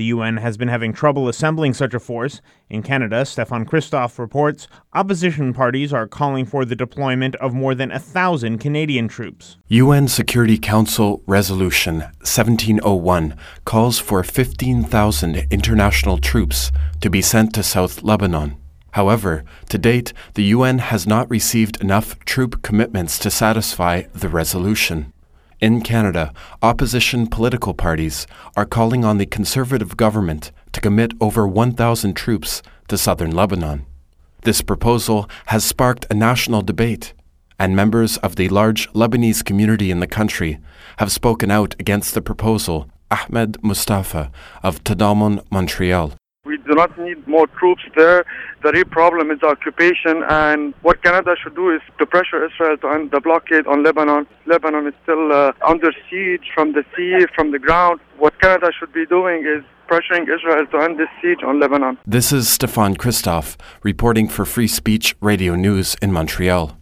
The UN has been having trouble assembling such a force. In Canada, Stefan Christoff reports opposition parties are calling for the deployment of more than a thousand Canadian troops. UN Security Council Resolution 1701 calls for 15,000 international troops to be sent to South Lebanon. However, to date, the UN has not received enough troop commitments to satisfy the resolution. In Canada, opposition political parties are calling on the Conservative government to commit over 1,000 troops to southern Lebanon. This proposal has sparked a national debate, and members of the large Lebanese community in the country have spoken out against the proposal. Ahmed Mustafa of Tadamon, Montreal. Do not need more troops there. The real problem is the occupation, and what Canada should do is to pressure Israel to end the blockade on Lebanon. Lebanon is still uh, under siege from the sea, from the ground. What Canada should be doing is pressuring Israel to end this siege on Lebanon. This is Stefan Christoff reporting for Free Speech Radio News in Montreal.